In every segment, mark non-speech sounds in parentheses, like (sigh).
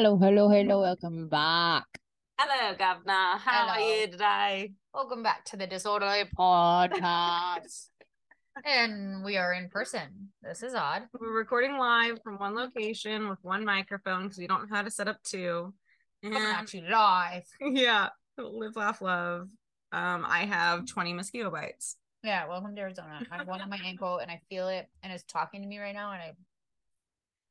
hello, hello, hello. Welcome back. Hello, Governor. How are you today? Welcome back to the Disorderly Podcast. (laughs) and we are in person. This is odd. We're recording live from one location with one microphone because we don't know how to set up two. Coming And at you live. (laughs) yeah, live, laugh, love. Um, I have 20 mosquito bites. Yeah, welcome to Arizona. I have one on my (laughs) ankle and I feel it and it's talking to me right now and I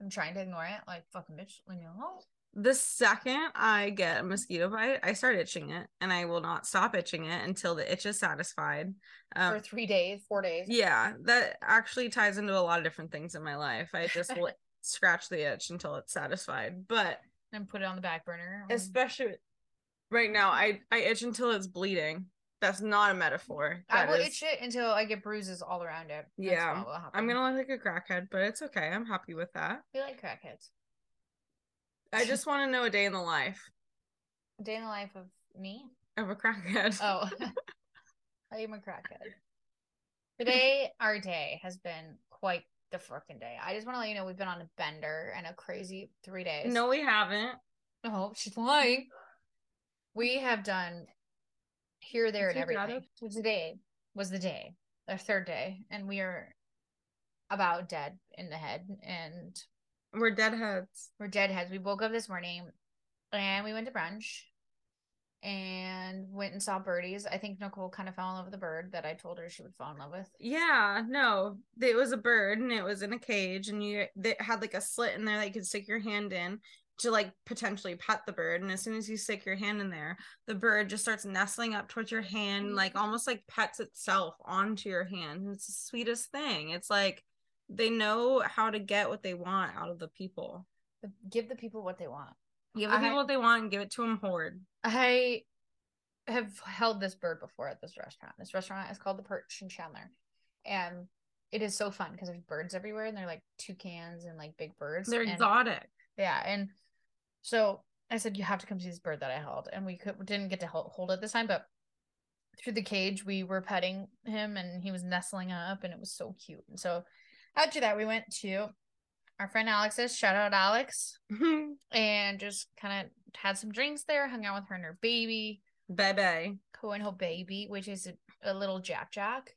I'm trying to ignore it. Like fucking bitch, leave me alone. The second I get a mosquito bite, I start itching it, and I will not stop itching it until the itch is satisfied. Um, For three days, four days. yeah, that actually ties into a lot of different things in my life. I just will (laughs) scratch the itch until it's satisfied. But And put it on the back burner. especially right now, I I itch until it's bleeding. That's not a metaphor. I will is- itch it until I get bruises all around it. That's Yeah, what will happen. I'm gonna look like a crackhead, but it's okay. I'm happy with that. We like crackheads. I just want to know a day in the life A day in the life of me. of a crackhead. Oh, (laughs) I am a crackhead. Today, our day has been quite the frickin' day. I just want to let you know we've been on a bender and a crazy three days. no, we haven't. oh, she's lying. We have done here, there, and everything. Today was the day, our third day, and we are about dead in the head, and We're deadheads. we're deadheads. We woke up this morning, and we went to brunch, and went and saw birdies. I think Nicole kind of fell in love with the bird that I told her she would fall in love with. Yeah, no, it was a bird and it was in a cage, and you that had like a slit in there that you could stick your hand in to like potentially pet the bird. And as soon as you stick your hand in there, the bird just starts nestling up towards your hand, mm-hmm. like almost like pets itself onto your hand. It's the sweetest thing. It's like they know how to get what they want out of the people. Give the people what they want. Give the I- people what they want and give it to them horde. I have held this bird before at this restaurant. This restaurant is called the Perch in Chandler, and it is so fun because there's birds everywhere, and they're like toucans and like big birds. They're and- exotic. Yeah, and so I said you have to come see this bird that I held, and we could didn't get to hold it this time, but through the cage we were petting him, and he was nestling up, and it was so cute. And so after that, we went to our friend Alex's. Shout out Alex, (laughs) and just kind of had some drinks there, hung out with her and her baby, bye bye. Co and her baby, which is a, a little Jack Jack,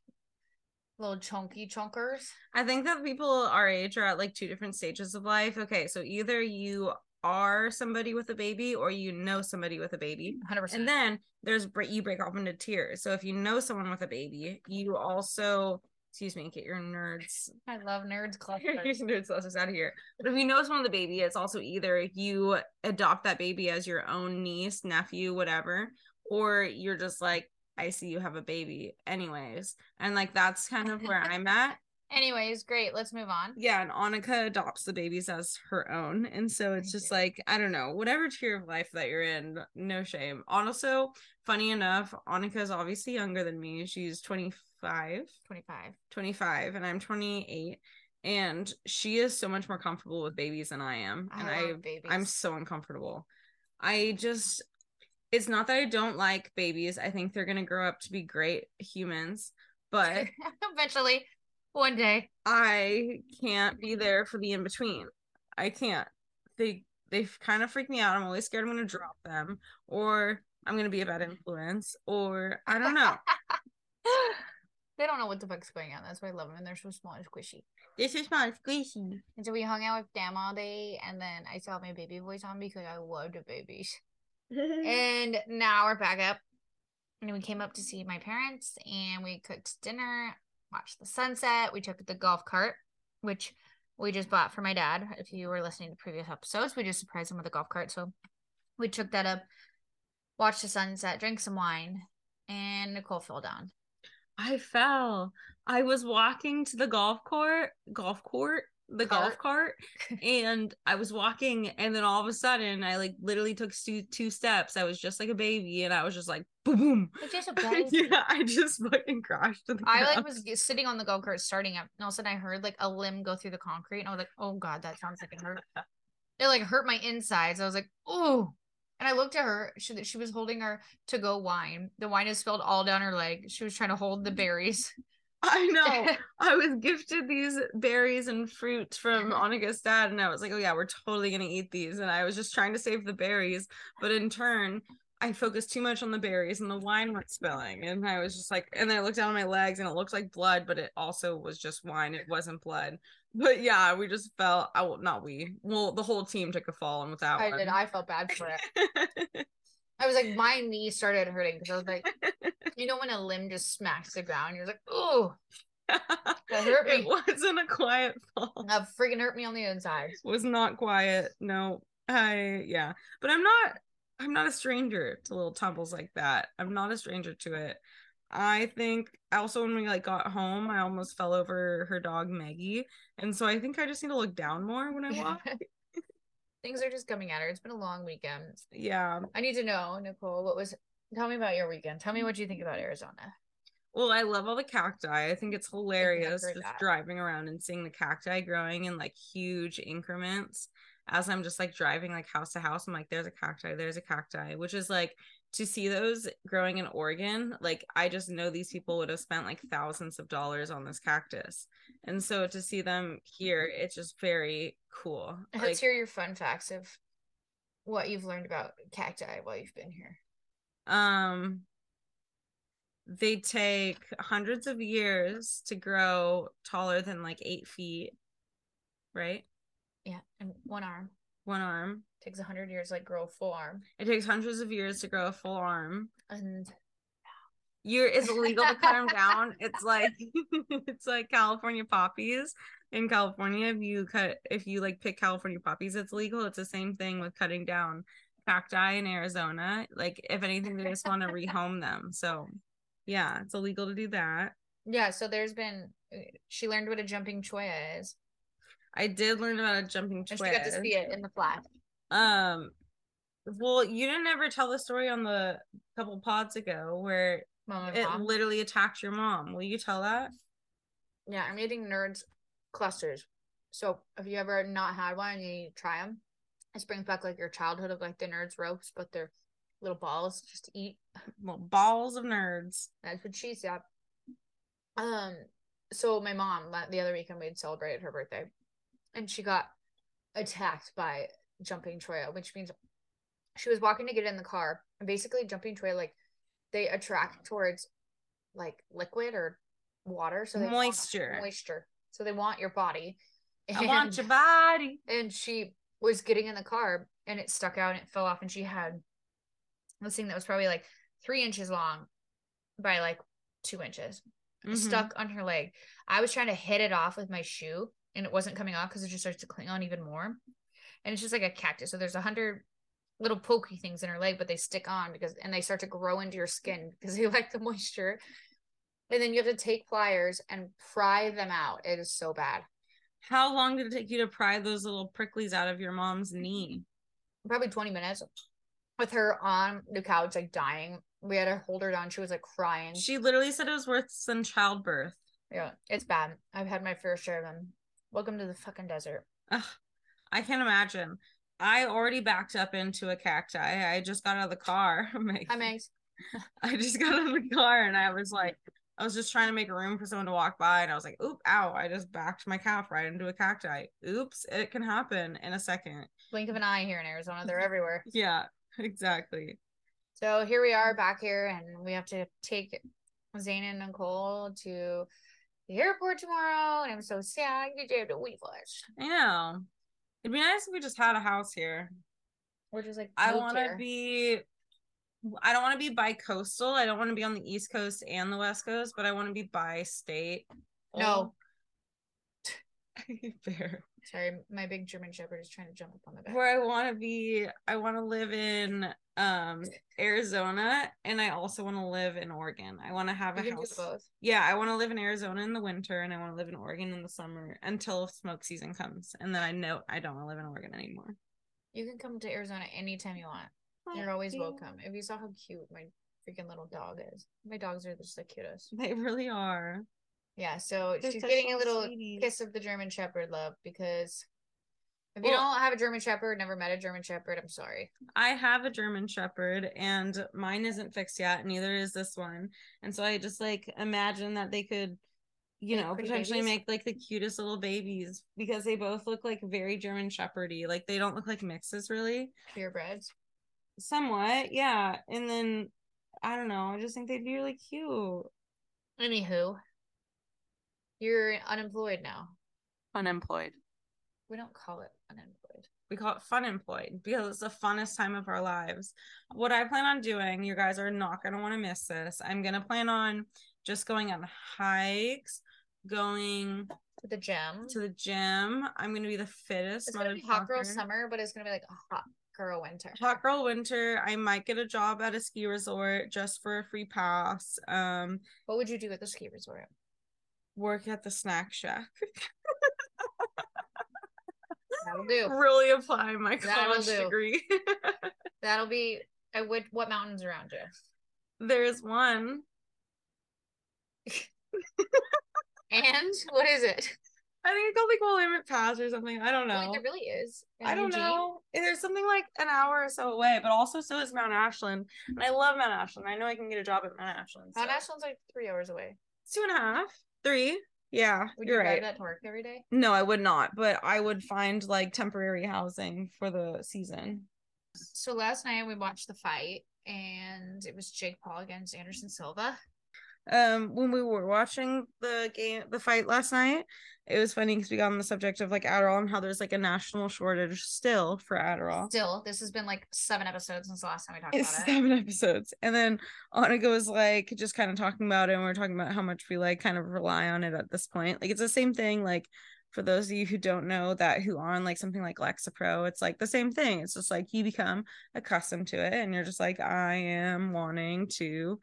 little chunky chunkers. I think that people our age are at like two different stages of life. Okay, so either you are somebody with a baby or you know somebody with a baby. 100%. And then there's you break off into tiers. So if you know someone with a baby, you also excuse me, get your nerds I love nerds (laughs) cluster. your nerds us out of here. But if you know someone with a baby, it's also either you adopt that baby as your own niece, nephew, whatever, or you're just like, I see you have a baby anyways. And like that's kind of where I'm at. Anyways, great. Let's move on. Yeah, and Annika adopts the babies as her own. And so it's just like, I don't know, whatever tier of life that you're in, no shame. Also, funny enough, Annika is obviously younger than me. She's 25, 25. 25, and I'm 28. And she is so much more comfortable with babies than I am. I and love I babies. I'm so uncomfortable. I just it's not that I don't like babies. I think they're gonna grow up to be great humans, but (laughs) Eventually, one day. I can't be there for the in between. I can't. They they kind of freak me out. I'm always scared I'm gonna drop them, or I'm gonna be a bad influence, or I don't know. (laughs) they don't know what the fuck's going on. That's why I love them. And they're so small and squishy. this is my squishy. And so we hung out with them all day. And then I still have my baby voice on because I love the babies. (laughs) and now we're back up. And we came up to see my parents and we cooked dinner, watched the sunset. We took the golf cart, which we just bought for my dad. If you were listening to previous episodes, we just surprised him with a golf cart. So we took that up, watched the sunset, drank some wine, and Nicole fell down. I fell. I was walking to the golf court, golf court, the golf cart, (laughs) and I was walking, and then all of a sudden, I like literally took two two steps. I was just like a baby, and I was just like boom, boom. It's just a yeah, I just fucking crashed. To the I like was sitting on the golf cart starting up, and all of a sudden I heard like a limb go through the concrete, and I was like, "Oh god, that sounds like it hurt." (laughs) it like hurt my insides. I was like, "Oh," and I looked at her. She she was holding her to go wine. The wine is spilled all down her leg. She was trying to hold the (laughs) berries. I (laughs) know. I was gifted these berries and fruit from Annika's dad, and I was like, "Oh yeah, we're totally gonna eat these." And I was just trying to save the berries, but in turn, I focused too much on the berries, and the wine went spilling. And I was just like, and then I looked down at my legs, and it looked like blood, but it also was just wine. It wasn't blood. But yeah, we just fell. I will not we. Well, the whole team took a fall, and with that I one, did. I felt bad for it. (laughs) I was like, my knee started hurting because I was like, (laughs) you know, when a limb just smacks the ground, you're like, oh, (laughs) That hurt me. it wasn't a quiet fall. that freaking hurt me on the inside. was not quiet. No, I yeah, but I'm not. I'm not a stranger to little tumbles like that. I'm not a stranger to it. I think also when we like got home, I almost fell over her dog Maggie, and so I think I just need to look down more when I (laughs) walk. Things are just coming at her. It's been a long weekend. yeah. I need to know, Nicole, what was tell me about your weekend. Tell me what you think about Arizona. Well, I love all the cacti. I think it's hilarious just that. driving around and seeing the cacti growing in like huge increments. As I'm just like driving like house to house, I'm like, there's a cacti, there's a cacti, which is like to see those growing in Oregon. Like, I just know these people would have spent like thousands of dollars on this cactus. And so to see them here, it's just very cool. Let's Like, hear your fun facts of what you've learned about cacti while you've been here. um, they take hundreds of years to grow taller than like eight feet, right? Yeah, and one arm one arm. Takes a hundred years, like grow a full arm, It takes hundreds of years to grow a full arm. and You're it's (laughs) illegal to cut them down. It's like (laughs) it's like California poppies. In California, if you cut if you like pick California poppies, it's legal. It's the same thing with cutting down cacti in Arizona. Like if anything, they just want to (laughs) rehome them. So yeah, it's illegal to do that. yeah. So there's been uh, she learned what a jumping cholla is, I did learn about a jumping cholla. and she got to see it in the flash. Um, well, you didn't ever tell the story on the couple pods ago where Mom it Pop. literally attacked your mom. Will you tell that? Yeah, I'm eating nerds clusters. So if you ever not had one and you try them, it brings back like your childhood of like the nerds ropes, but they're little balls just to eat. (laughs) Well, balls of nerds. That's what she said. Um, so my mom the other weekend we had celebrated her birthday, and she got attacked by jumping cholla, which means she was walking to get in the car, and basically jumping cholla like they attract towards like liquid or water, so they want Moisture. moisture. So they want your body. I want And- your body. and she was getting in the car and it stuck out and it fell off and she had this thing that was probably like three inches long by like two inches Mhm. stuck on her leg i was trying to hit it off with my shoe and it wasn't coming off because it just starts to cling on even more and it's just like a cactus. So there's a hundred little pokey things in her leg but they stick on because and they start to grow into your skin because they (laughs) like the moisture. And then you have to take pliers and pry them out. It is so bad. How long did it take you to pry those little pricklies out of your mom's knee? probably 20 minutes. With her on the couch like dying. We had to hold her down. She was like crying. She literally said it was worse than childbirth. yeah it's bad. I've had my fair share of them. Welcome to the fucking desert. Ugh, I can't imagine. I already backed up into a cacti. I just got out of the car. (laughs) I'm like- (laughs) I just got out of the car and I was like, I was just trying to make room for someone to walk by, and I was like, "Oop, ow!" I just backed my calf right into a cacti. Oops, it can happen in a second. blink of an eye here in arizona they're everywhere (laughs) Yeah, exactly. so here we are back here and we have to take zane and nicole to the airport tomorrow and i'm so sad you have to wait for us I know. It'd be nice if we just had a house here. we're just like I want to be. I don't want to be bi-coastal. I don't want to be on the East Coast and the West Coast, but I want to be bi-state. No. Oh. (laughs) Fair. sorry my big german shepherd is trying to jump up on the bed where I want to be I want to live in um Arizona and I also want to live in Oregon. I want to have a you do house. both Yeah, I want to live in Arizona in the winter and I want to live in Oregon in the summer until smoke season comes. And then I know I don't want to live in Oregon anymore. you can come to arizona anytime you want You're always welcome. If you saw how cute my freaking little dog is, my dogs are just the cutest. They really are. Yeah, so They're she's getting a little little sweeties. kiss of the German Shepherd love because if you Well- don't have a German Shepherd, never met a German Shepherd, I'm sorry. I have a German Shepherd and mine isn't fixed yet, neither is this one. And so I just like imagine that they could you Make know, potentially babies? make like the cutest little babies because they both look like very German Shepherdy. Like they don't look like mixes really. Purebreds. Somewhat, yeah. And then I don't know. I just think they'd be really cute. Anywho, you're unemployed now. Unemployed. We don't call it unemployed. We call it fun employed because it's the funnest time of our lives. What I plan on doing, you guys are not gonna want to miss this. I'm gonna plan on just going on hikes, going To the gym. to the gym. I'm gonna be the fittest. it's gonna be hot girl summer, but it's gonna be like a hot girl winter. Hot girl winter. I might get a job at a ski resort just for a free pass. Um, What would you do at the ski resort? work at the snack shack. (laughs) That'll do. really apply my That'll college degree. (laughs) That'll be. I would. What mountains around you? There's one. And what is it? I think it's called like Willamette Pass or something. I don't Like, know. there really is. in I don't Eugene. know. There's something like an hour or so away, but also so is Mount Ashland. And I love Mount Ashland. I know I can get a job at Mount Ashland. Mount Ashland's like three hours away. Two and a half, three. Yeah, Would you're you drive right. that to work every day? No, I would not, but I would find like temporary housing for the season. So last night we watched the fight, and it was Jake Paul against Anderson Silva. Um, when we were watching the game, the fight last night, it was funny because we got on the subject of like Adderall and how there's like a national shortage still for Adderall. Still, this has been like seven episodes since the last time we talked It's about it. seven episodes. And then Annika was like just kind of talking about it and we are talking about how much we like kind of rely on it at this point. Like it's the same thing, like for those of you who don't know that who are on like something like Lexapro, it's like the same thing. It's just like you become accustomed to it and you're just like, I am wanting to,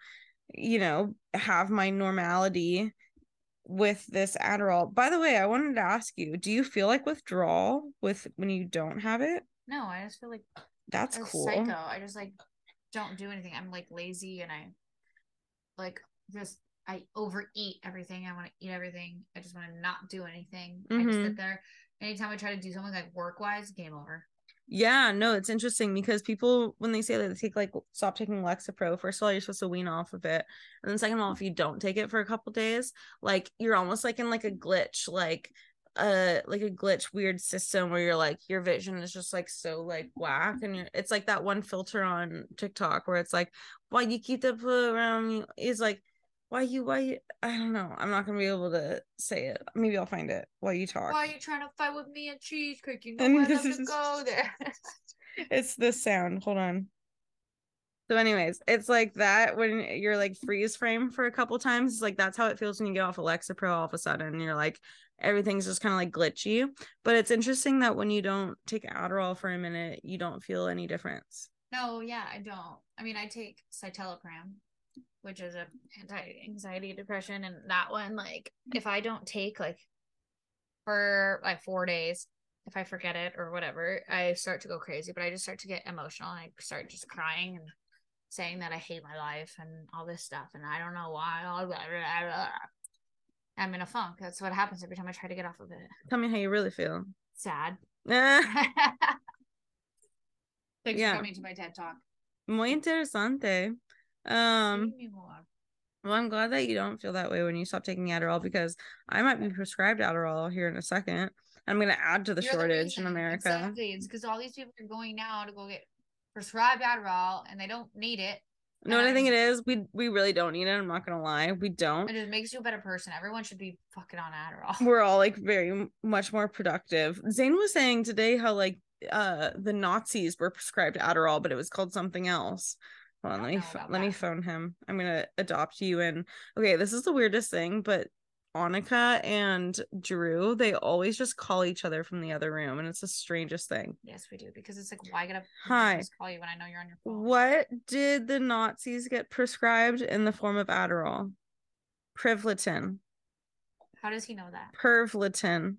you know, have my normality with this Adderall. By the way, I wanted to ask you, do you feel like withdrawal with when you don't have it? No, I just feel like That's cool. psycho. I just like don't do anything. I'm like lazy and I like just I overeat everything. I want to eat everything. I just want to not do anything. I just sit mm-hmm. there. Anytime I try to do something like work wise, game over. Yeah, no, it's interesting because people when they say that they take like stop taking Lexapro, first of all, you're supposed to wean off of it. And then second of all, if you don't take it for a couple days, like you're almost like in like a glitch, like a like a glitch weird system where you're like your vision is just like so like whack and you're it's like that one filter on TikTok where it's like why you keep the foot around is like why you why you I don't know. I'm not gonna be able to say it. Maybe I'll find it while you talk. Why are you trying to fight with me at cheesecake? You (laughs) know And I this is- go there. (laughs) it's this sound. Hold on. So, anyways, it's like that when you're like freeze frame for a couple times. It's like that's how it feels when you get off of Lexapro all of a sudden. You're like everything's just kind of like glitchy. But it's interesting that when you don't take Adderall for a minute, you don't feel any difference. no, yeah, I don't. I mean, I take citalopram, which is a anti-anxiety depression, and that one, like, if I don't take like for like four days, if I forget it or whatever, I start to go crazy. But I just start to get emotional. And I start just crying and saying that I hate my life and all this stuff, and I don't know why. I'm in a funk. That's what happens every time I try to get off of it. Tell me how you really feel. Sad. (laughs) (laughs) Thanks Yeah. for coming to my TED Talk. muy interesante. Um, Tell me more. well, I'm glad that you don't feel that way when you stop taking Adderall because I might be prescribed Adderall here in a second. I'm gonna add to the You're shortage in. America. Exactly. It's because all these people are going now to go get prescribed Adderall and they don't need it. You know what I think Um, it is? We we really don't need it. I'm not gonna lie. We don't. It just makes you a better person. Everyone should be fucking on Adderall. (laughs) We're all like very much more productive. Zane was saying today how like uh the Nazis were prescribed Adderall, but it was called something else. Hold on, let me let me phone him. I'm gonna adopt you and okay, this is the weirdest thing, but Annika and Drew, they always just call each other from the other room, and it's the strangest thing. Yes, we do. Because it's like, why get up? Hi. Just call you when I know you're on your phone. What did the Nazis get prescribed in the form of Adderall? Privletin. How does he know that? Pervletin.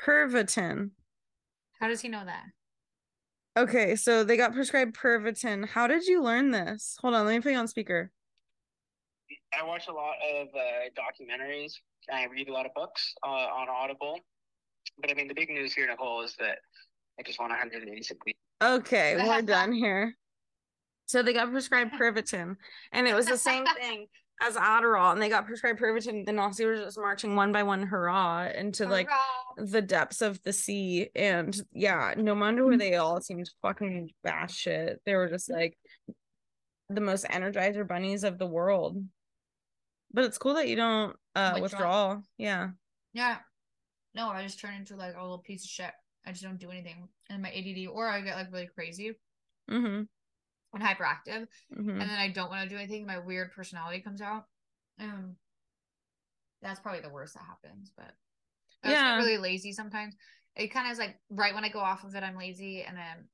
Pervitin. How does he know that? Okay, so they got prescribed Pervitin. How did you learn this? Hold on, let me put you on speaker. I watch a lot of uh, documentaries. I read a lot of books uh, on Audible. But I mean, the big news here, Nicole, is that I just want 186 weeks. Okay, we're (laughs) done here. So they got prescribed Pervitin, and it was the same thing. As Adderall and they got prescribed Pervitin, and the Nazi was just marching one by one hurrah into like the depths of the sea. And yeah, no wonder where they all seemed fucking batshit. They were just like the most energizer bunnies of the world. But it's cool that you don't uh Withdraw. withdraw. Yeah. Yeah. No, I just turn into like a little piece of shit. I just don't do anything. And my ADD, or I get like really crazy Mm-hmm. Hyperactive, mm-hmm. and then I don't want to do anything. My weird personality comes out. Um, that's probably the worst that happens. But I Yeah. really lazy sometimes. It kind of is like right when I go off of it, I'm lazy, and then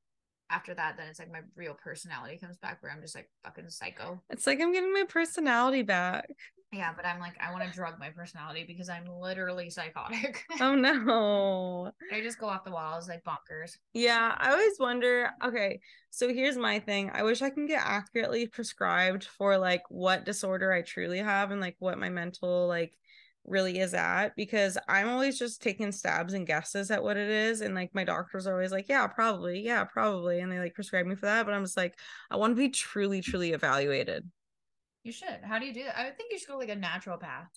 after that, then it's like my real personality comes back, where I'm just like fucking psycho. It's like I'm getting my personality back. Yeah, but I'm like I want to drug my personality because I'm literally psychotic. Oh (laughs) no. I just go off the walls like bonkers. Yeah, I always wonder. Okay, so here's my thing. I wish I can get accurately prescribed for like what disorder I truly have and like what my mental like really is at because I'm always just taking stabs and guesses at what it is and like my doctors are always like, yeah, probably, yeah, probably, and they like prescribe me for that, but I'm just like, I want to be truly, truly evaluated. You should. How do you do that? I would think you should go like a naturopath.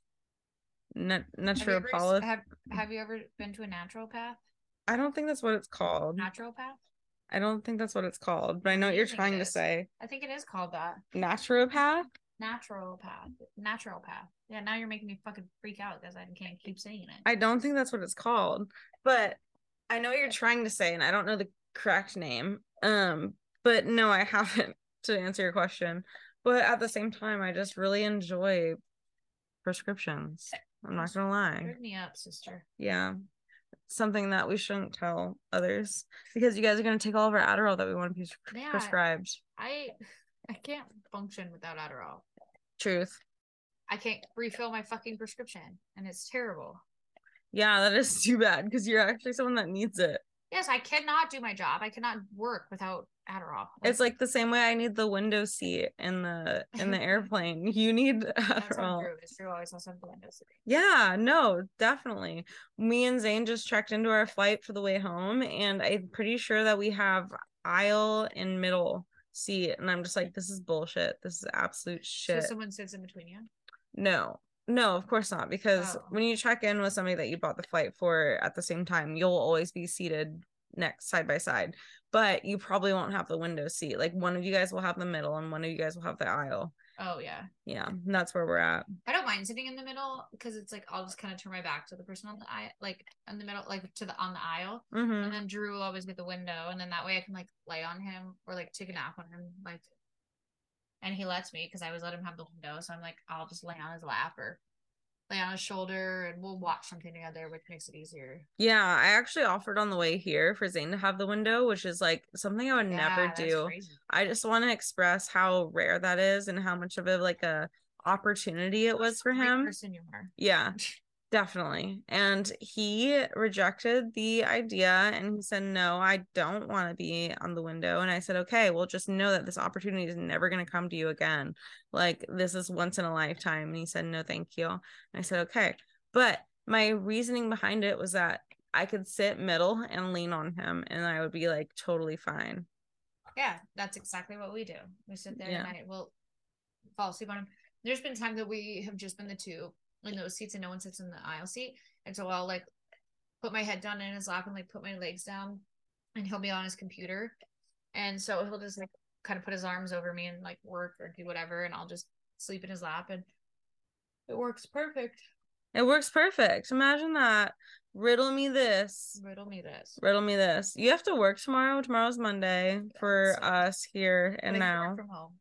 Have ever, naturopath. have, have you ever been to a naturopath? I don't think that's what it's called. Naturopath? I don't think that's what it's called, but I know what you you're trying to say. I think it is called that. Naturopath. Naturopath. Naturopath. Yeah, now you're making me fucking freak out because I can't keep saying it. I don't think that's what it's called, but I know what you're trying to say, and I don't know the correct name. Um, but no, I haven't (laughs) to answer your question. But at the same time, I just really enjoy prescriptions. I'm not gonna lie. Turn me up, sister. Yeah. Something that we shouldn't tell others because you guys are gonna take all of our Adderall that we want to be pres- Yeah. prescribed. I I can't function without Adderall. Truth. I can't refill my fucking prescription, and it's terrible. Yeah, that is too bad because you're actually someone that needs it. Yes, I cannot do my job. I cannot work without Adderall. It's like the same way I need the window seat in the in the (laughs) airplane. You need that's Adderall. true. It's true. Always has the window seat. Yeah, no, definitely. Me and Zane just checked into our flight for the way home, and I'm pretty sure that we have aisle and middle seat. And I'm just like, this is bullshit. This is absolute shit. So someone sits in between you. no, no, of course not. Because Oh. when you check in with somebody that you bought the flight for at the same time, you'll always be seated next side by side. But you probably won't have the window seat. Like one of you guys will have the middle, and one of you guys will have the aisle. Oh yeah. Yeah, that's where we're at. I don't mind sitting in the middle because it's like I'll just kind of turn my back to the person on the aisle, like in the middle, like to the on the aisle, hmm and then Drew will always get the window, and then that way I can like lay on him or like take a nap on him, like. And he lets me because I always let him have the window, so I'm like I'll just lay on his lap or lay on his shoulder, and we'll watch something together, which makes it easier. Yeah, I actually offered on the way here for Zane to have the window, which is like something I would never Yeah, that's do. crazy. I just want to express how rare that is and how much of a like a opportunity it was for him. person you are. Yeah, (laughs) definitely. And he rejected the idea and he said, No, I don't want to be on the window. And I said, Okay, well, just know that this opportunity is never going to come to you again. Like, this is once in a lifetime. And he said, No, thank you. And I said, Okay. But my reasoning behind it was that I could sit middle and lean on him and I would be like totally fine. Yeah, that's exactly what we do. We sit there Yeah. and I will fall asleep on him. There's been time that we have just been the two in those seats and no one sits in the aisle seat. And so I'll like put my head down in his lap and like put my legs down and he'll be on his computer. And so he'll just like kind of put his arms over me and like work or do whatever and I'll just sleep in his lap and it works perfect. It works perfect. Imagine that. Riddle me this. Riddle me this. Riddle me this. You have to work tomorrow. Tomorrow's Monday for us here and now. from home.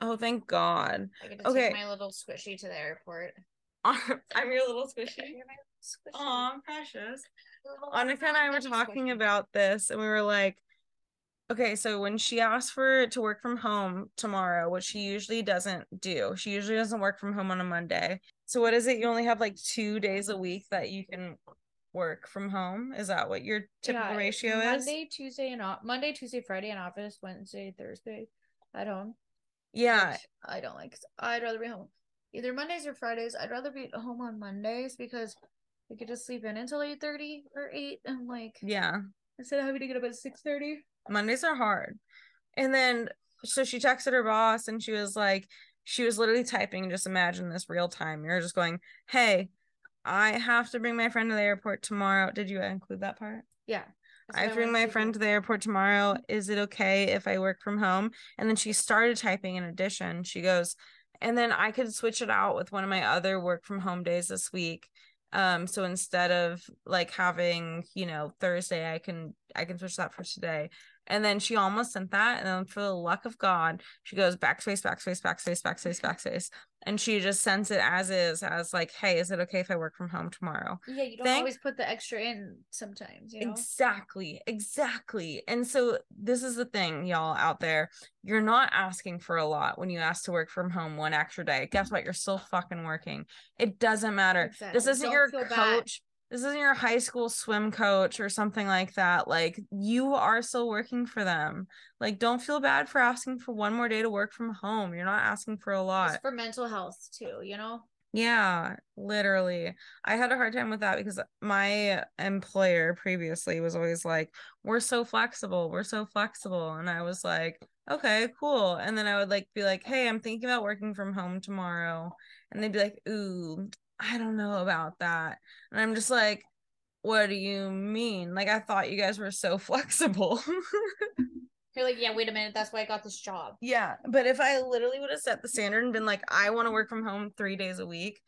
Oh, thank God. I get to Okay. take my little squishy to the airport. (laughs) I'm your little squishy. You're my precious. Annika and I were talking about this and we were like, okay, so when she asked for it to work from home tomorrow, which she usually doesn't do, she usually doesn't work from home on a Monday. So what is it? You only have like two days a week that you can work from home. Is that what your typical Yeah, ratio is? Monday, Tuesday, and off. Monday, Tuesday, Friday in office. Wednesday, Thursday at home. Yeah. I don't like. I'd rather be home. Either Mondays or Fridays. I'd rather be at home on Mondays because I could just sleep in until eight thirty or eight, and like Yeah. instead of having to get up at six thirty. Mondays are hard. And then so she texted her boss and she was like, she was literally typing. Just imagine this real time. You're just going, "Hey, I have to bring my friend to the airport tomorrow." Did you include that part? Yeah. I what bring my to friend do. to the airport tomorrow. Is it okay if I work from home? And then she started typing in addition. She goes, and then I could switch it out with one of my other work from home days this week. Um, so instead of like having, you know, Thursday, I can I can switch that for today. And then she almost sent that, and then for the luck of God, she goes backspace, backspace, backspace, backspace, backspace, and she just sends it as is, as like, hey, is it okay if I work from home tomorrow? Yeah, you don't Thank- always put the extra in sometimes, you know. Exactly, exactly. And so this is the thing, y'all out there. You're not asking for a lot when you ask to work from home one extra day. Guess what? You're still fucking working. It doesn't matter. This isn't Don't your feel bad. This isn't your high school swim coach or something like that. Like you are still working for them. Like don't feel bad for asking for one more day to work from home. You're not asking for a lot. It's for mental health too, you know. Yeah, literally. I had a hard time with that because my employer previously was always like, We're so flexible, we're so flexible. And I was like, Okay, cool. And then I would like be like, Hey, I'm thinking about working from home tomorrow. And they'd be like, Ooh, I don't know about that. And I'm just like, What do you mean? Like, I thought you guys were so (laughs) flexible. (laughs) You're like, yeah, wait a minute, that's why I got this job. Yeah, but if I literally would have set the standard and been like, I want to work from home three days a week,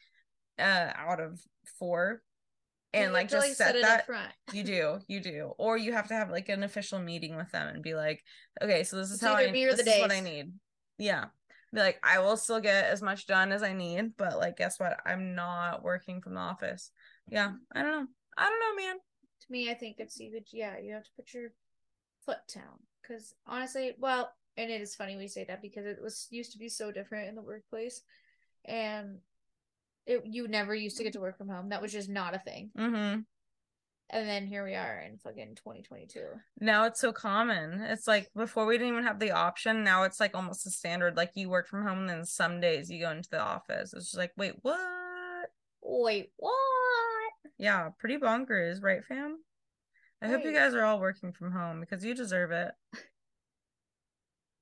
uh, out of four, and like just set it that, up front. (laughs) you do, you do, or you have to have like an official meeting with them and be like, okay, so this is how I, this the is what I need. Yeah, be like, I will still get as much done as I need, but like, guess what? I'm not working from the office. Yeah, I don't know. I don't know, man. To me, I think it's you could yeah, you have to put your foot down. Cause honestly, well, and it is funny we say that because it was used to be so different in the workplace. And it you never used to get to work from home. That was just not a thing. Mm-hmm. And then here we are in fucking 2022. now it's so common. It's like before we didn't even have the option. Now it's like almost a standard. Like you work from home, and then some days you go into the office. It's just like, wait, what? Wait, what? Yeah, pretty bonkers, right, fam? I hope you guys are all working from home because you deserve it.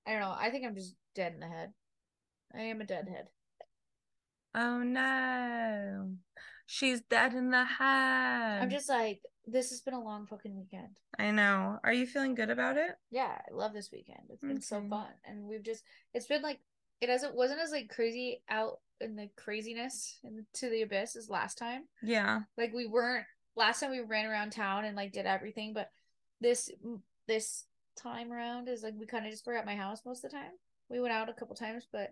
I don't know. I think I'm just dead in the head. I am a deadhead. Oh no, she's dead in the head. I'm just like, this has been a long fucking weekend. I know. Are you feeling good about it? Yeah, I love this weekend. It's been so fun. And we've just it's been like it hasn't wasn't as like crazy out in the craziness into the abyss as last time. Yeah. Like we weren't last time we ran around town and like did everything, but this this time around is like we kind of just were at my house most of the time. We went out a couple times, but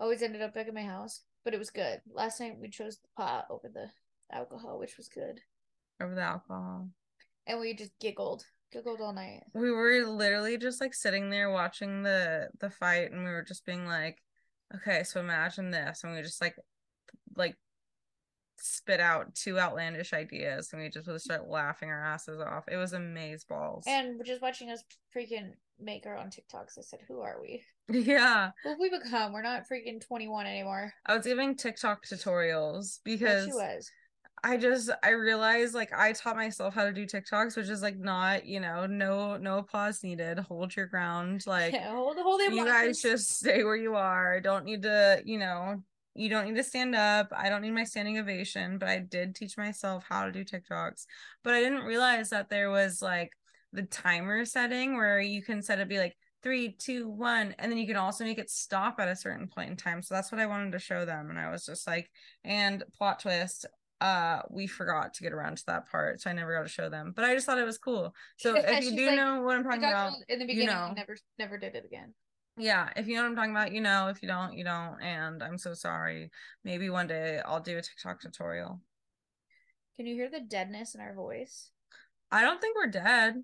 always ended up back at my house. But it was good. Last night we chose the pot over the alcohol, which was good. Over the alcohol. And we just giggled. Giggled all night. we were literally just like sitting there watching the the fight and we were just being like okay so imagine this and we just like like spit out two outlandish ideas and we just would start laughing our asses off it was amaze balls And just watching us freaking make our own TikToks, I said, Who are we? (laughs) yeah have we become? We're not freaking 21 anymore. i was giving tiktok tutorials Yeah, because she was. I just I realized like I taught myself how to do TikToks, which is like not, you know, no no applause needed. Hold your ground. (laughs) Like yeah, hold, hold the you guys just stay where you are. Don't need to, you know, you don't need to stand up. I don't need my standing ovation, but I did teach myself how to do TikToks. But I didn't realize that there was like the timer setting where you can set it be like three, two, one, and then you can also make it stop at a certain point in time. So that's what I wanted to show them. And I was just like, and plot twist, uh, we forgot to get around to that part. So I never got to show them. But I just thought it was cool. So (laughs) if you do like, know what I'm talking about, in the you beginning, know. never never did it again. yeah, if you know what I'm talking about, you know. If you don't, you don't. And I'm so sorry. Maybe one day I'll do a TikTok tutorial. Can you hear the deadness in our voice? I don't think we're dead.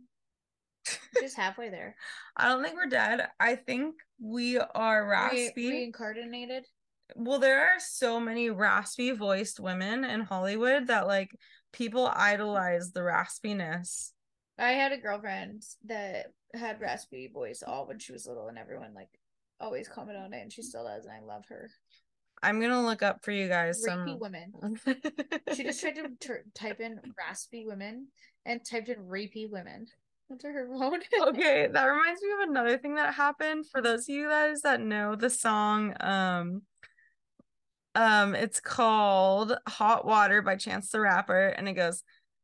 Just halfway there. (laughs) I don't think we're dead. I think we are Re- raspy. reincarnated. Well, there are so many raspy voiced women in Hollywood that like people idolize the raspiness. I had a girlfriend that had raspy voice all when she was little, and everyone like always commented on it, and she still does, and I love her. I'm gonna look up for you guys Rapey some. women. (laughs) She just tried to type in raspy women and typed in rapey women. Her phone? (laughs) okay, that reminds me of another thing that happened. For those of you guys that know the song, um, um, it's called "Hot Water" by Chance the Rapper, and it goes,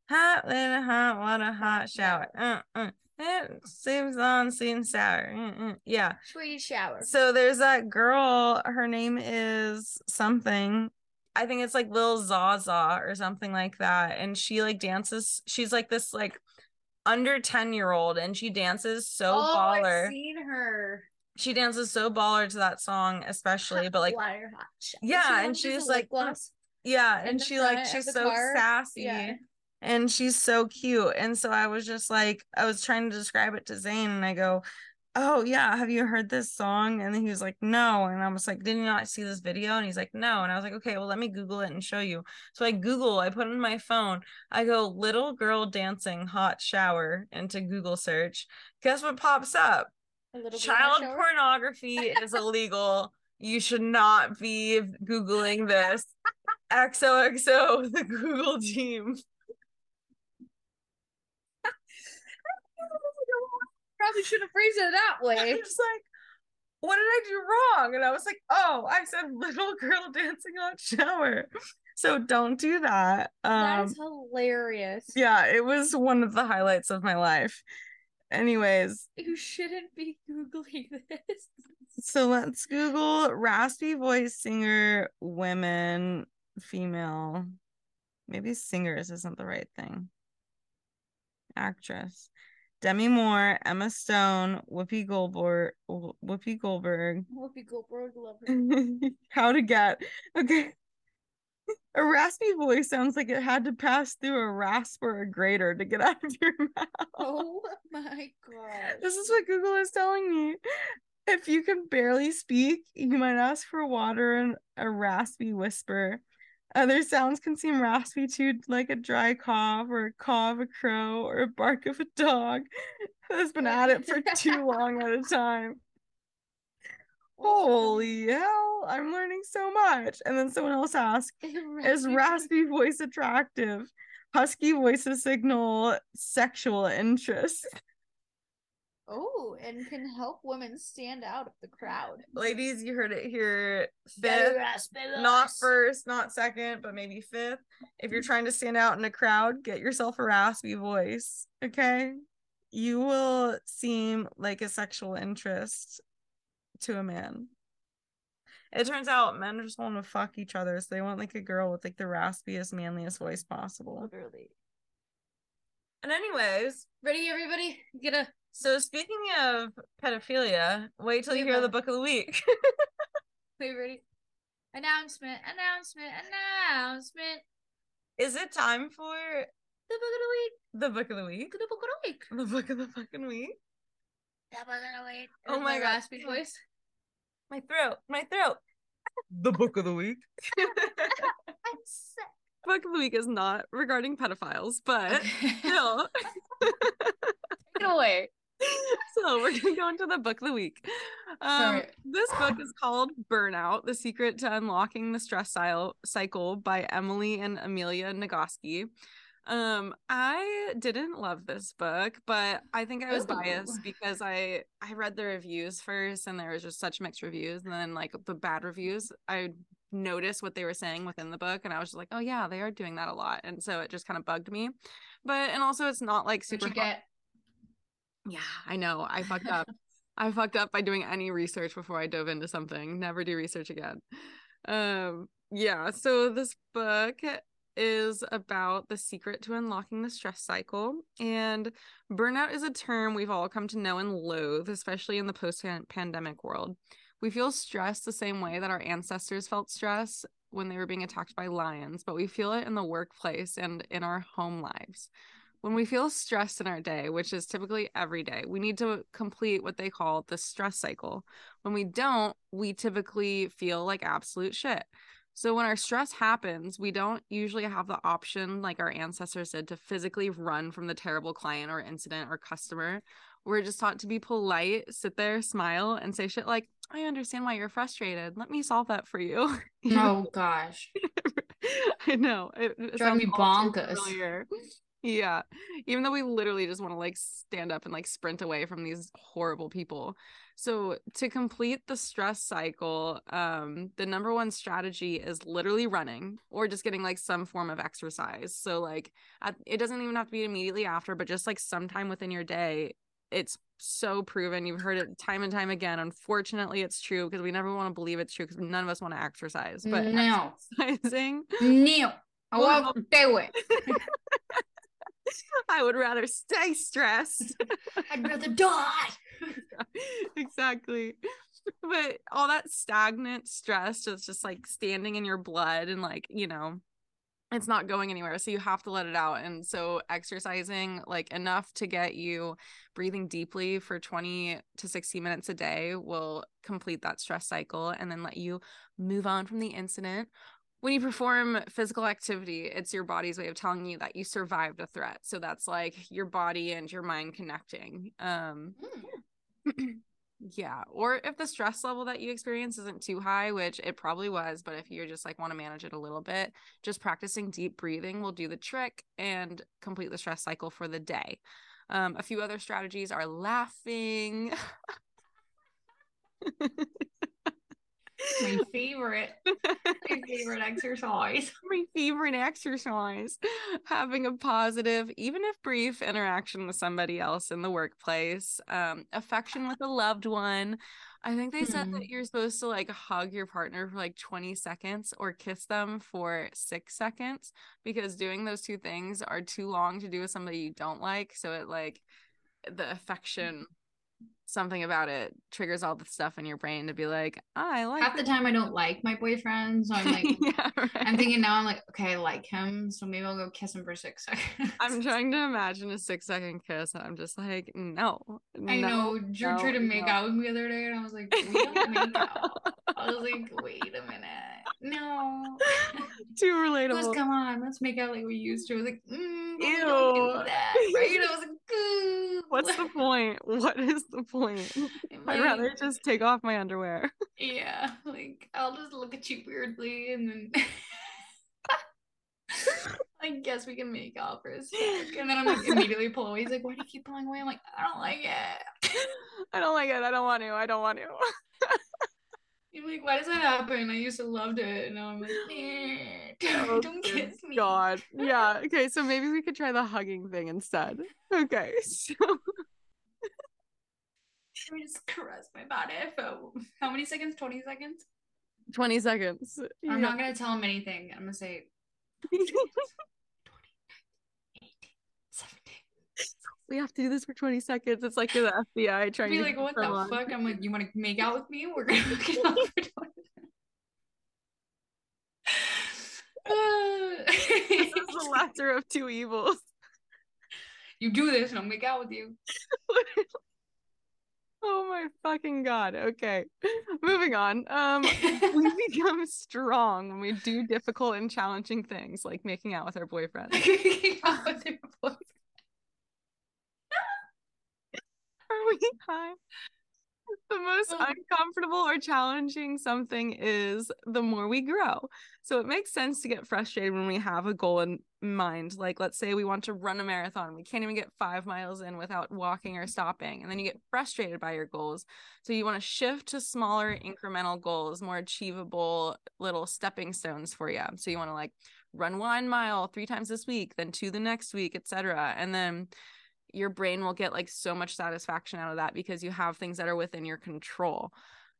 "Hot little hot water, hot shower." Uh, uh. It seems on, seems sour. Uh. Yeah. Sweet shower. So there's that girl. Her name is something. I think it's like Lil Zaza or something like that. And she like dances. She's like this like under 10 year old and she dances so oh, baller. I've seen her. She dances so baller to that song, especially. But like, Water hot shower. yeah, and she's like, yeah, and she like she's so car. sassy. Yeah. And she's so cute. And so I was just like, I was trying to describe it to Zane and I go, Oh, yeah, have you heard this song? And then he was like, No. And I was like, Did you not see this video? And he's like, No. And I was like, Okay, well, let me Google it and show you. So I Google, I put in my phone, I go, Little girl dancing hot shower into Google search. Guess what pops up? A little Child pornography is illegal. You should not be Googling this. XOXO, the Google team. Probably should have phrased it that way. I way. was like, what did I do wrong? And I was like, oh, I said little girl (laughs) dancing on shower. So don't do that. that Um is hilarious. yeah, it was one of the highlights of my life. Anyways, You shouldn't be googling this. (laughs) so let's Google raspy voice singer women female. Maybe singers isn't the right thing. Actress. Demi Moore, Emma Stone, Whoopi Goldberg, Whoopi Goldberg, Whoopi Goldberg, love her. (laughs) how to get okay a raspy voice sounds like it had to pass through a rasp or a grater to get (laughs) out of your mouth. Oh my god. this is what google is telling me. If you can barely speak you might ask for water and a raspy whisper. Other sounds can seem raspy too like a dry cough or a caw of a crow or a bark of a dog (laughs) that's been at it for too (laughs) long at a time Holy (laughs) hell, I'm learning so much. And then someone else asked, (laughs) is raspy voice attractive? Husky voices signal sexual interest. Oh, and can help women stand out of the crowd. Ladies, you heard it here. Fifth, not first, not second, but maybe fifth. If you're trying to stand out in a crowd, get yourself a raspy voice. Okay. You will seem like a sexual interest to a man. It turns out men just want to fuck each other, so they want like a girl with like the raspiest, manliest voice possible. Literally. And anyways, Ready, everybody? Get a so speaking of pedophilia, wait till you hear the book of the week. (laughs) wait, ready? Announcement, announcement, announcement. Is it time for The book of the week. the book of the week? The book of the week. The book of the fucking week? The book of the week. Oh Is my God. raspy voice. My throat, my throat. the book of the week. (laughs) I'm sick. book of the week is not regarding pedophiles, but still. (laughs) (laughs) Take it away. so we're gonna go into the book of the week. Um, this book is called Burnout: The Secret to Unlocking the Stress Cycle by Emily and Amelia Nagoski. Um, I didn't love this book, but I think I was Ooh. biased because I I read the reviews first, and there was just such mixed reviews, and then like the bad reviews, I noticed what they were saying within the book, and I was just like, oh yeah, they are doing that a lot, and so it just kind of bugged me. But and also, it's not like super. get? Yeah, I know. I fucked up. I fucked up by doing any research before I dove into something. Never do research again. Um, yeah, so this book is about the secret to unlocking the stress cycle. And burnout is a term we've all come to know and loathe, especially in the post pandemic world. We feel stress the same way that our ancestors felt stress when they were being attacked by lions, but we feel it in the workplace and in our home lives. When we feel stressed in our day, which is typically every day, we need to complete what they call the stress cycle. When we don't, we typically feel like absolute shit. So when our stress happens, we don't usually have the option, like our ancestors did, to physically run from the terrible client or incident or customer. We're just taught to be polite, sit there, smile, and say shit like, I understand why you're frustrated. Let me solve that for you. (laughs) Oh gosh. (laughs) I know. It, it Drive me sounds all too bonkers. yeah. Even though we literally just want to like stand up and like sprint away from these horrible people. So to complete the stress cycle, um, the number one strategy is literally running or just getting like some form of exercise. So like at, it doesn't even have to be immediately after, but just like sometime within your day. It's so proven. You've heard it time and time again. Unfortunately, it's true because we never want to believe it's true because none of us want to exercise. But no, exercising, no, I won't do it. (laughs) I would rather stay stressed. (laughs) I'd rather die. (laughs) exactly. But all that stagnant stress is just like standing in your blood and like, you know, it's not going anywhere. So you have to let it out. And so exercising like enough to get you breathing deeply for 20 to 60 minutes a day will complete that stress cycle and then let you move on from the incident. When you perform physical activity, it's your body's way of telling you that you survived a threat. So that's like your body and your mind connecting. Um (clears throat) yeah or if the stress level that you experience isn't too high which it probably was but if you're just like want to manage it a little bit just practicing deep breathing will do the trick and complete the stress cycle for the day um, a few other strategies are laughing (laughs) (laughs) My favorite, my favorite exercise. (laughs) my favorite exercise. Having a positive even if brief interaction with somebody else in the workplace. Um affection with a loved one. I think they said Hmm. that you're supposed to like hug your partner for like 20 seconds or kiss them for six seconds because doing those two things are too long to do with somebody you don't like. So it like the affection something about it triggers all the stuff in your brain to be like i like Half the time I don't like my boyfriend, so I'm like, (laughs) yeah, right. I'm thinking now I'm like, okay, I like him, so maybe I'll go kiss him for six seconds. I'm (laughs) trying to imagine a six second kiss, and I'm just like, no. I no, know Drew no, tried to make no. out with me the other day, and I was like, we don't make out. I was like, (laughs) wait a minute, no. Too relatable. come on, let's make out like we used to. I was like, mm, Ew. do that, right? I was like, Ooh. What's the point? What is the point? (laughs) (laughs) I'd rather just take off my underwear. (laughs) Yeah, like I'll just look at you weirdly, and then I guess we can make out for a sec. And then I'm like immediately pull away. He's like, "Why do you keep pulling away?" I'm like, "I don't like it." I don't like it. I don't want to. I don't want to. He's like, "Why does that happen? I used to loved it, and now I'm like, (laughs) eh, (laughs) Oh, don't kiss me." God. Yeah. (laughs) Okay. So maybe we could try the hugging thing instead. Okay. So Let me just caress my body for how many seconds? Twenty seconds. 20 seconds. I'm Yeah. not gonna tell him anything. I'm gonna say we have to do this for 20 seconds. It's like you're the FBI trying to be to like, what the on. fuck? I'm like, you want to make out with me? We're gonna (laughs) make it out for 20 This is the lesser (laughs) of two evils. you do this and I'll make out with you. (laughs) oh my fucking god. Okay. Moving on. Um we become strong when we do difficult and challenging things like making out with our boyfriend. Making out with your boyfriend. Are we (laughs) high? The most uncomfortable or challenging something is the more we grow. So it makes sense to get frustrated when we have a goal in mind. Like, let's say we want to run a marathon, we can't even get five miles in without walking or stopping. And then you get frustrated by your goals. So you want to shift to smaller incremental goals, more achievable little stepping stones for you. So you want to like run one mile three times this week, then two the next week, etc. And then your brain will get like so much satisfaction out of that because you have things that are within your control.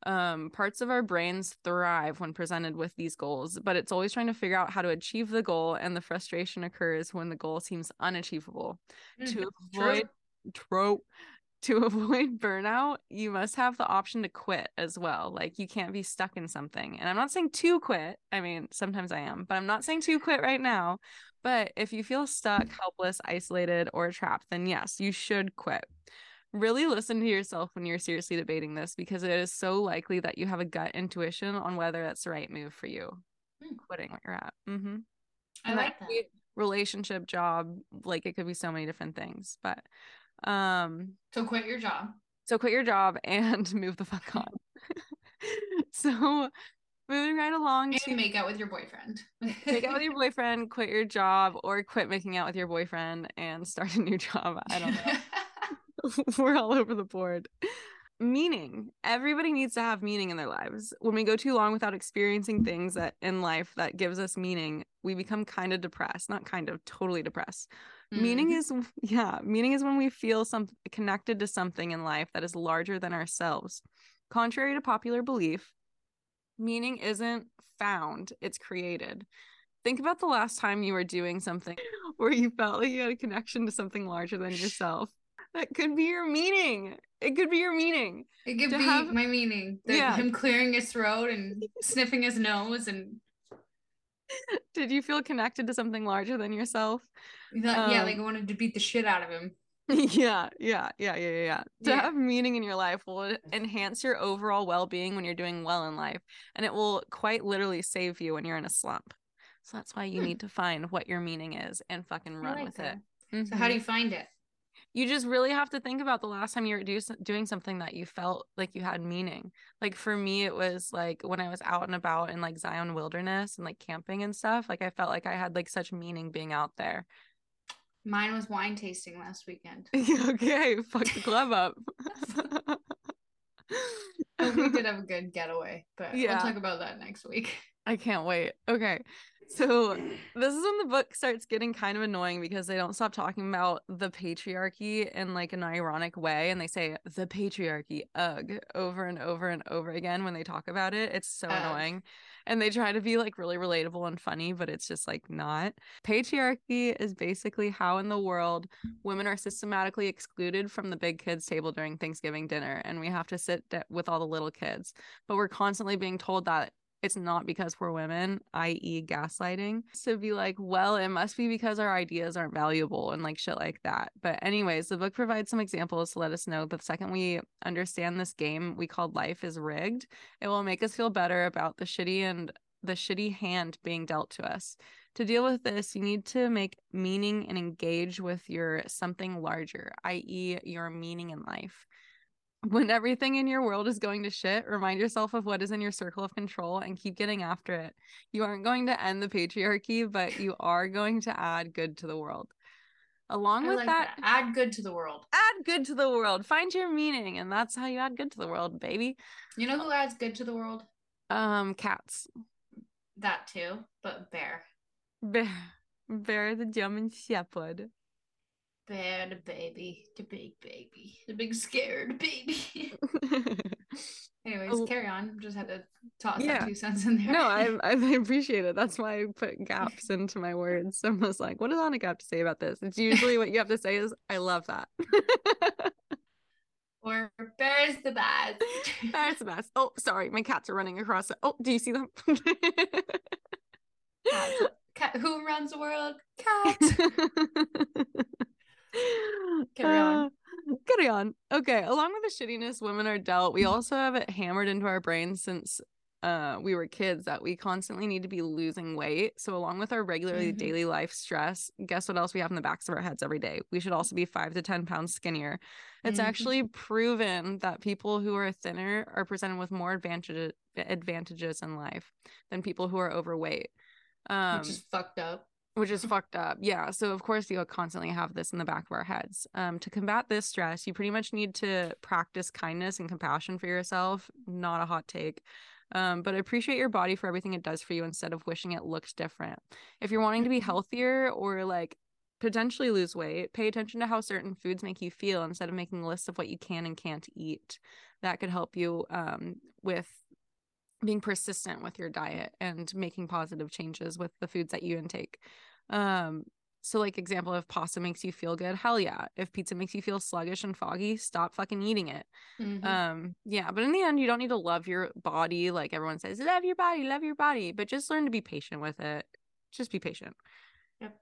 Um, parts of our brains thrive when presented with these goals, but it's always trying to figure out how to achieve the goal, and the frustration occurs when the goal seems unachievable. Mm, to avoid trope to (laughs) avoid burnout, you must have the option to quit as well. Like you can't be stuck in something. And I'm not saying to quit. I mean, sometimes I am, but I'm not saying to quit right now. But if you feel stuck, helpless, isolated, or trapped, then yes, you should quit. Really listen to yourself when you're seriously debating this because it is so likely that you have a gut intuition on whether that's the right move for you. Hmm. Quitting what you're at. Mm-hmm I and like that. relationship job like it could be so many different things but um So quit your job. so quit your job and (laughs) move the fuck on (laughs) so moving right along to make out with your boyfriend. make out with your (laughs) boyfriend, quit your job, or quit making out with your boyfriend and start a new job. I don't know. We're all over the board. Meaning. Everybody needs to have meaning in their lives. When we go too long without experiencing things that in life that gives us meaning, we become kind of depressed. Not kind of, totally depressed. Meaning Mhm. is (laughs) yeah, meaning is when we feel some connected to something in life that is larger than ourselves. Contrary to popular belief, meaning isn't found, it's created. Think about the last time you were doing something (laughs) where you felt like you had a connection to something larger than (sighs) yourself. That could be your meaning. It could be your meaning. It could to be have- my meaning. That Yeah. him clearing his throat and (laughs) sniffing his nose and (laughs) Did you feel connected to something larger than yourself? yeah, Um, like I wanted to beat the shit out of him. (laughs) yeah, yeah, yeah, yeah, yeah, yeah. To Yeah. have meaning in your life will enhance your overall well being when you're doing well in life. And it will quite literally save you when you're in a slump. So that's why you Hmm. need to find what your meaning is and fucking run like with that. it. So how do you find it? You just really have to think about the last time you were do, doing something that you felt like you had meaning. Like for me, it was like when I was out and about in like Zion Wilderness and like camping and stuff. Like I felt like I had like such meaning being out there. Mine was wine tasting last weekend. (laughs) okay, fuck the club up. (laughs) We did (laughs) have a good getaway, but Yeah. we'll talk about that next week. I can't wait. Okay. So this is when the book starts getting kind of annoying because they don't stop talking about the patriarchy in like an ironic way and they say the patriarchy ugh over and over and over again when they talk about it. It's so Ugh. annoying. And they try to be like really relatable and funny, but it's just like not. Patriarchy is basically how in the world women are systematically excluded from the big kids table during Thanksgiving dinner and we have to sit d- with all the little kids. But we're constantly being told that it's not because we're women, i.e., gaslighting. So be like, well, it must be because our ideas aren't valuable and like shit like that. But, anyways, the book provides some examples to let us know that the second we understand this game we called life is rigged, it will make us feel better about the shitty and the shitty hand being dealt to us. To deal with this, you need to make meaning and engage with your something larger, i.e., your meaning in life. When everything in your world is going to shit, remind yourself of what is in your circle of control and keep getting after it. You aren't going to end the patriarchy, but you are going to add good to the world. Along I with like that, that. Add good to the world. add good to the world. Find your meaning, and that's how you add good to the world, baby. You know who adds good to the world? Um, cats. That too, but bear. Bear, Bear the German Shepherd. Bear the baby, the big baby, the big scared baby. (laughs) Anyways, Oh. carry on. Just had to toss Yeah. that two cents in there. no, I, (laughs) I appreciate it. That's why I put gaps into my words. I'm just like, what does Annika have to say about this? It's usually what you have to say is, I love that. (laughs) or bear's the best. That's the best. Oh, sorry, my cats are running across it. Oh, do you see them? Cats. Cat, who runs the world? Cats. (laughs) Carry on. Uh, carry on. Okay. Along with the shittiness women are dealt, we also have it hammered into our brains since uh we were kids that we constantly need to be losing weight. So along with our regularly Mhm. daily life stress, guess what else we have in the backs of our heads every day? We should also be five to ten pounds skinnier. It's Mhm. actually proven that people who are thinner are presented with more advantages advantages in life than people who are overweight. Um, Which is fucked up. Which is fucked up. Yeah. So of course you'll constantly have this in the back of our heads. Um, to combat this stress, you pretty much need to practice kindness and compassion for yourself. Not a hot take. Um, but appreciate your body for everything it does for you instead of wishing it looked different. If you're wanting to be Mhm. healthier or like potentially lose weight, pay attention to how certain foods make you feel instead of making lists of what you can and can't eat. That could help you um, with being persistent with your diet and making positive changes with the foods that you intake. Um, so like example, if pasta makes you feel good, hell yeah. If pizza makes you feel sluggish and foggy, stop fucking eating it. Mhm. Um, yeah, but in the end, you don't need to love your body like everyone says, love your body, love your body, but just learn to be patient with it. Just be patient. Yep.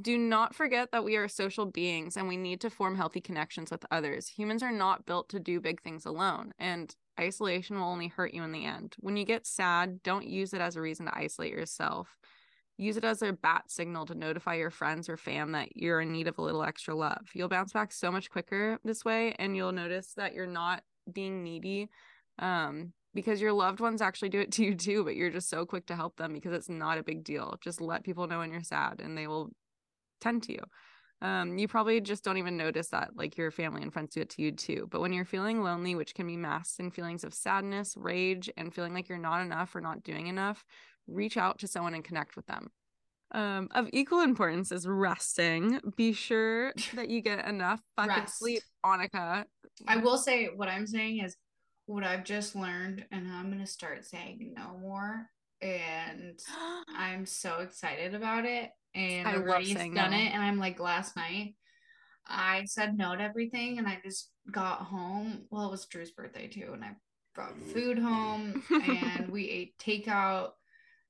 Do not forget that we are social beings and we need to form healthy connections with others. Humans are not built to do big things alone, and isolation will only hurt you in the end. When you get sad, don't use it as a reason to isolate yourself. Use it as a bat signal to notify your friends or fam that you're in need of a little extra love. You'll bounce back so much quicker this way, and you'll notice that you're not being needy. Um, because your loved ones actually do it to you too, but you're just so quick to help them because it's not a big deal. Just let people know when you're sad and they will tend to you. Um, you probably just don't even notice that like your family and friends do it to you too. But when you're feeling lonely, which can be masked in feelings of sadness, rage, and feeling like you're not enough or not doing enough, reach out to someone and connect with them. Um, of equal importance is resting. Be sure (laughs) that you get enough fucking Rest. sleep, Annika. I will say what I'm saying is what I've just learned, and I'm gonna start saying no more. And (gasps) I'm so excited about it. And I already done no. it. And I'm like last night, I said no to everything, and I just got home. Well, it was Drew's birthday too, and I brought food (laughs) home, and we ate takeout.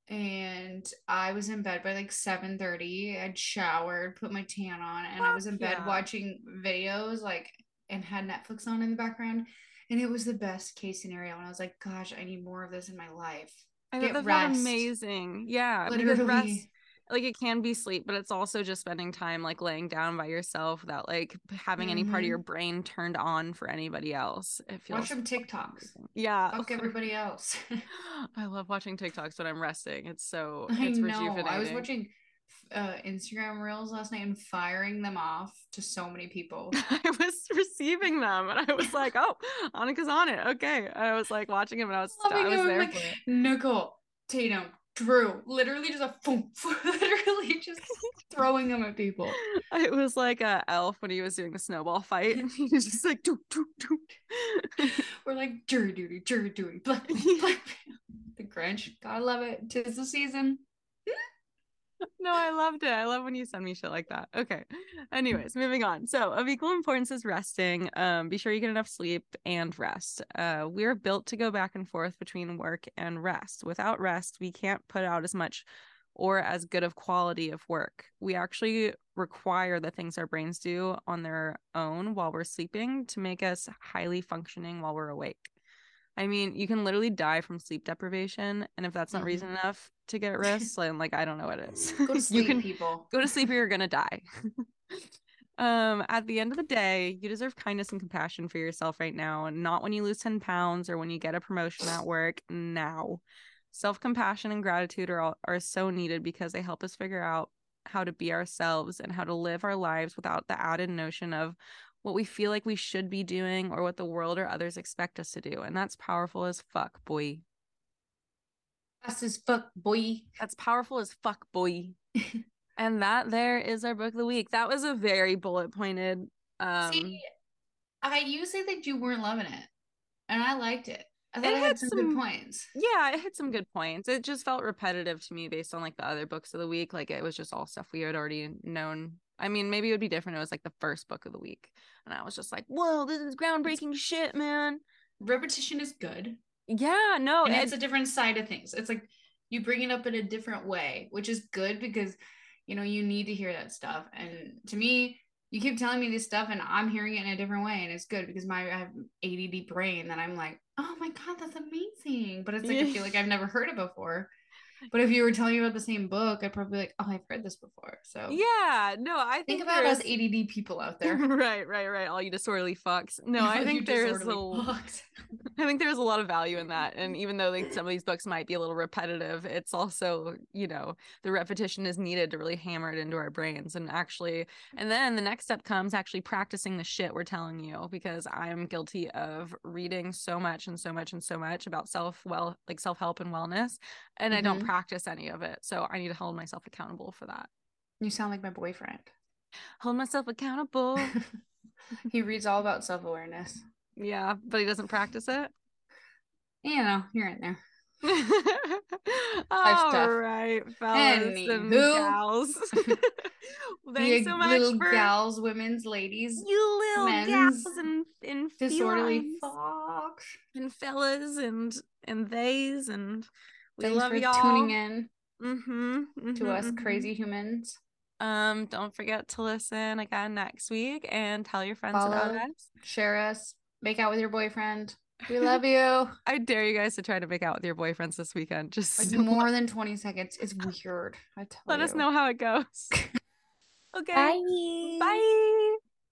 And I was in bed by like 7:30. I'd showered, put my tan on, and I was in bed yeah. watching videos like and had Netflix on in the background. And it was the best case scenario. And I was like, gosh, I need more of this in my life. I Get rest. amazing. Yeah, because rest Literally. Like it can be sleep, but it's also just spending time like laying down by yourself without like having any part of your brain turned on for anybody else. It feels Watch some TikToks. Yeah. Fuck everybody else. (laughs) I love watching TikToks when I'm resting. It's so I it's know. rejuvenating. I was watching uh, Instagram reels last night and firing them off to so many people. (laughs) I was receiving them and I was (laughs) like, oh, Annika's on it. Okay. I was like watching him and I was I was there like. Nicole, Tatum, Drew, literally just a boom, (laughs) literally just throwing them at people. It was like a elf when he was doing the snowball fight and he was just like doo, doo, doo. (laughs) We're like jury duty, jury duty, black, (laughs) black. The Grinch, gotta love it. Tis the season. No, I loved it. I love when you send me shit like that. Okay. Anyways, moving on. So, of equal importance is resting. Um, be sure you get enough sleep and rest. Uh, we're built to go back and forth between work and rest. Without rest, we can't put out as much or as good of quality of work. We actually require the things our brains do on their own while we're sleeping to make us highly functioning while we're awake. I mean, you can literally die from sleep deprivation, and if that's not Mhm. reason enough to get rest, then like I don't know what it is. Go to (laughs) sleep, you can people. go to sleep or you're gonna die. (laughs) um, at the end of the day, you deserve kindness and compassion for yourself right now, and not when you lose 10 pounds or when you get a promotion at work. Now, self compassion and gratitude are all, are so needed because they help us figure out how to be ourselves and how to live our lives without the added notion of what we feel like we should be doing or what the world or others expect us to do. And that's powerful as fuck, boy. Fast as fuck, boy. That's powerful as fuck, boy. (laughs) and that there is our book of the week. That was a very bullet pointed. Um, See, I you say that you weren't loving it, and I liked it. I thought It it, had had some, some- good points. yeah, it had some good points. It just felt repetitive to me based on like the other books of the week. Like it was just all stuff we had already known. I mean, maybe it would be different. It was like the first book of the week, and I was just like, "Whoa, this is groundbreaking shit, man!" Repetition is good, Yeah, no, and it- it's a different side of things. It's like you bring it up in a different way, which is good because you know you need to hear that stuff. And to me, you keep telling me this stuff, and I'm hearing it in a different way, and it's good because my I have ADD brain that I'm like, oh my god, that's amazing. But it's like I feel like (laughs) I've never heard it before. But if you were telling me about the same book, I'd probably be like, oh, I've read this before. So yeah, no, I think, think about us ADD people out (laughs) there. right, right, right. All you disorderly fucks. No, (laughs) I think there's a fucks. (laughs) I think there's a lot of value in that. And even though like some of these books might be a little repetitive, it's also, you know, the repetition is needed to really hammer it into our brains and actually and then the next step comes actually practicing the shit we're telling you because I'm guilty of reading so much and so much and so much about self well like self-help and wellness and I don't Mhm. practice any of it. So I need to hold myself accountable for that. You sound like my boyfriend. Hold myself accountable. (laughs) he reads all about self awareness. yeah, but he doesn't practice it. You know, you're in there. (laughs) All right, fellas and gals. (laughs) Thanks You so much little for gals, women's, ladies, you little men's, gals and and disorderly fox. and fellas and and theys and we Thanks love for y'all. tuning in Mm-hmm, to us crazy humans. Um, don't forget to listen again next week and tell your friends about us. Share us. Make out with your boyfriend. We (laughs) love you. I dare you guys to try to make out with your boyfriends this weekend. Just Like so- more (laughs) than 20 seconds. It's weird. I tell let us know how it goes. (laughs) okay. Bye. Bye.